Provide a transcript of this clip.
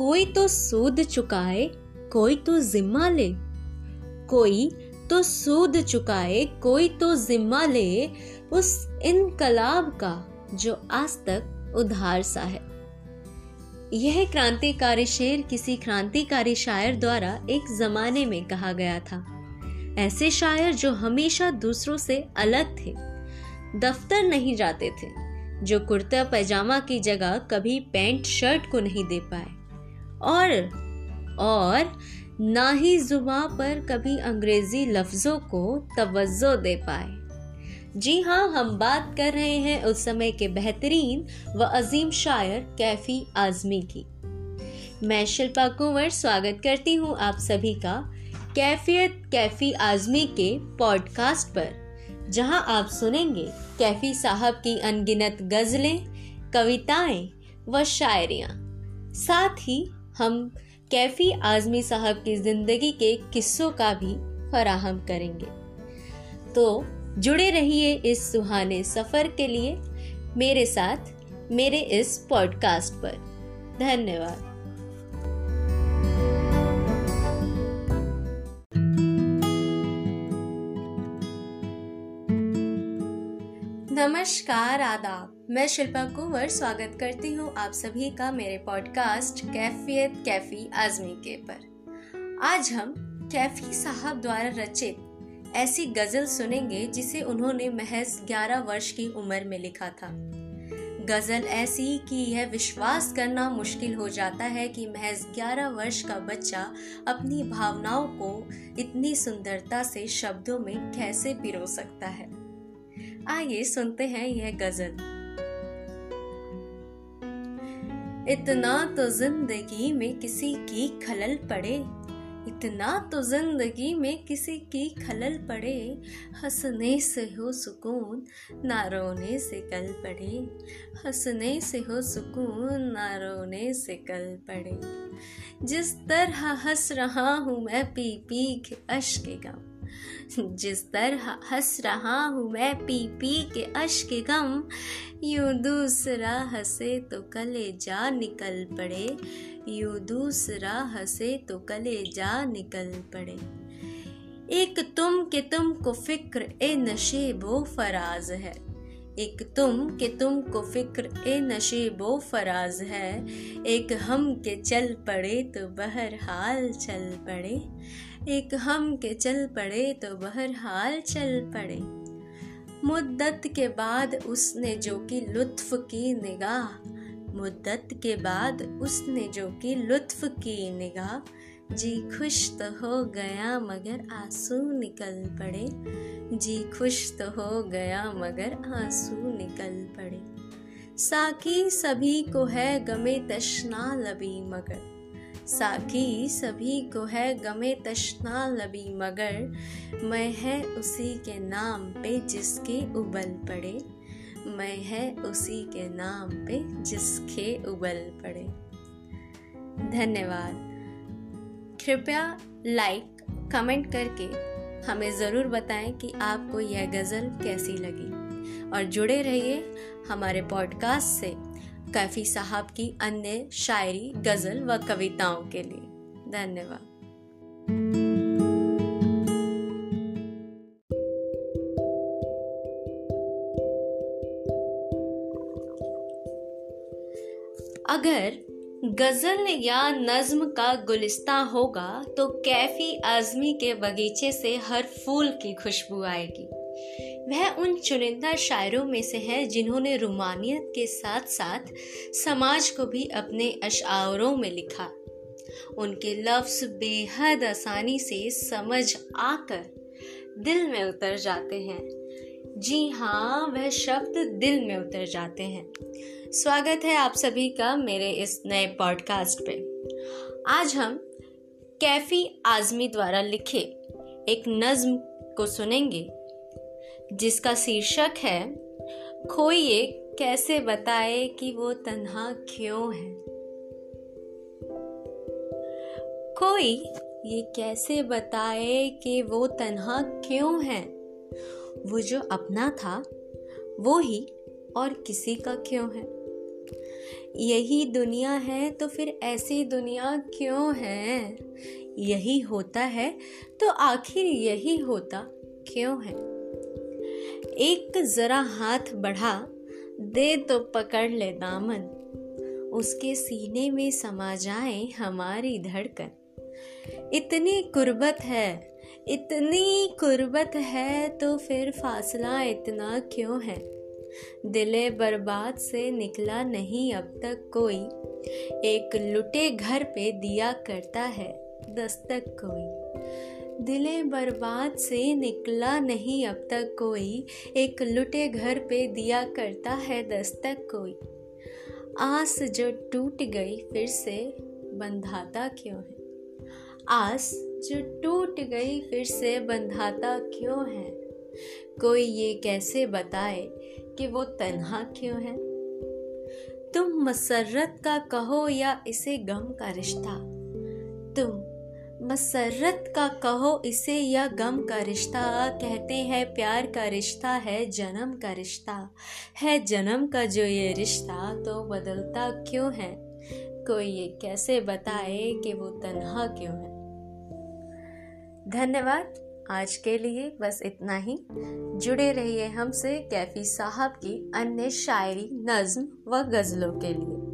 कोई तो सूद चुकाए, कोई तो जिम्मा ले। कोई तो सूद चुकाए, कोई तो जिम्मा ले, उस इनकलाब का जो आज तक उधार सा है। यह क्रांतिकारी शेर किसी क्रांतिकारी शायर द्वारा एक जमाने में कहा गया था। ऐसे शायर जो हमेशा दूसरों से अलग थे, दफ्तर नहीं जाते थे, जो कुर्ता पैजामा की जगह कभी पैंट शर्ट को नहीं दे पाए। और और ना ही जुबा पर कभी अंग्रेज़ी लफ्जों को तवज्जो दे पाए। जी हाँ हम बात कर रहे हैं उस समय के बेहतरीन व अजीम शायर कैफी आजमी की। मैं शिल्पा कुंवर स्वागत करती हूँ आप सभी का कैफियत कैफी आजमी के पॉडकास्ट पर, जहाँ आप सुनेंगे कैफी साहब की अनगिनत गजलें, कविताएँ व शायरियाँ। साथ ही हम कैफी आजमी साहब की ज़िंदगी के किस्सों का भी फराहम करेंगे। तो जुड़े रहिए इस सुहाने सफ़र के लिए, मेरे साथ, मेरे इस पॉडकास्ट पर। धन्यवाद। नमस्कार आदाब। मैं शिल्पा कुंवर स्वागत करती हूँ आप सभी का मेरे पॉडकास्ट कैफियत कैफी आजमी के पर। आज हम कैफी साहब द्वारा रचित ऐसी गज़ल सुनेंगे जिसे उन्होंने महज 11 वर्ष की उम्र में लिखा था। गज़ल ऐसी कि यह विश्वास करना मुश्किल हो जाता है कि महज 11 वर्ष का बच्चा अपनी भावनाओं को इतनी सुंदरता से शब्दों में कैसे पिरो सकता है। आइए सुनते हैं यह गज़ल। इतना तो ज़िंदगी में किसी की खलल पड़े। इतना तो ज़िंदगी में किसी की खलल पड़े। हंसने से हो सुकून, ना रोने से कल पड़े। हंसने से हो सुकून, ना रोने से कल पड़े। जिस तरह हंस रहा हूँ मैं पी पी के अश्क गम जिस तरह हंस रहा हूँ मैं पी पी के अश्क गम, यूँ दूसरा हंसे तो कले जा निकल पड़े, यूँ दूसरा हंसे तो कले जा निकल पड़े। एक तुम के तुम को फ़िक्र ए नशे बो फराज है, एक तुम के तुम को फ़िक्र ए नशेबो फराज है, एक हम के चल पड़े तो बहरहाल चल पड़े। एक हम के चल पड़े तो बहरहाल चल पड़े। मुद्दत के बाद उसने जो कि लुत्फ की निगाह, मुद्दत के बाद उसने जो कि लुत्फ की निगाह। जी खुश तो हो गया मगर आँसू निकल पड़े। जी खुश तो हो गया मगर आँसू निकल पड़े। साकी सभी को है गमे तशना लबी मगर। साकी सभी को है गमे तश्ना लबी मगर, मैं है उसी के नाम पे जिसके उबल पड़े। मैं है उसी के नाम पे जिसके उबल पड़े। धन्यवाद। कृपया लाइक कमेंट करके हमें ज़रूर बताएँ कि आपको यह गज़ल कैसी लगी। और जुड़े रहिए हमारे पॉडकास्ट से। कैफी साहब की अन्य शायरी, गज़ल व कविताओं के लिए। धन्यवाद। अगर गज़ल या नज्म का गुलिस्ता होगा तो कैफी आजमी के बगीचे से हर फूल की खुशबू आएगी। वह उन चुनिंदा शायरों में से है जिन्होंने रुमानियत के साथ साथ समाज को भी अपने अशारों में लिखा। उनके लफ्ज बेहद आसानी से समझ आकर दिल में उतर जाते हैं। जी हाँ वह शब्द दिल में उतर जाते हैं। स्वागत है आप सभी का मेरे इस नए पॉडकास्ट पे। आज हम कैफी आजमी द्वारा लिखे एक नज्म को सुनेंगे। जिसका शीर्षक है खोइए कैसे बताए कि वो तन्हा क्यों है? कोई ये कैसे बताए कि वो तन्हा क्यों है? वो जो अपना था, वो ही और किसी का क्यों है? यही दुनिया है तो फिर ऐसी दुनिया क्यों है? यही होता है तो आखिर यही होता क्यों है? एक जरा हाथ बढ़ा, दे तो पकड़ ले दामन। उसके सीने में समा जाए हमारी धड़कन। इतनी कुर्बत है, इतनी कुर्बत है तो फिर फासला इतना क्यों है? दिले बर्बाद से निकला नहीं अब तक कोई। एक लुटे घर पे दिया करता है दस्तक कोई। दिले बर्बाद से निकला नहीं अब तक कोई। एक लुटे घर पे दिया करता है दस्तक कोई। आस जो टूट गई फिर से बंधाता क्यों है? आस जो टूट गई फिर से बंधाता क्यों है? कोई ये कैसे बताए कि वो तन्हा क्यों है? तुम मसरत का कहो या इसे गम का रिश्ता? तुम मसरत का कहो इसे या गम का रिश्ता। कहते हैं प्यार का रिश्ता है जन्म का रिश्ता। है जन्म का जो ये रिश्ता तो बदलता क्यों है? कोई ये कैसे बताए कि वो तन्हा क्यों है? धन्यवाद। आज के लिए बस इतना ही। जुड़े रहिए हमसे कैफी साहब की अन्य शायरी नज्म व गज़लों के लिए।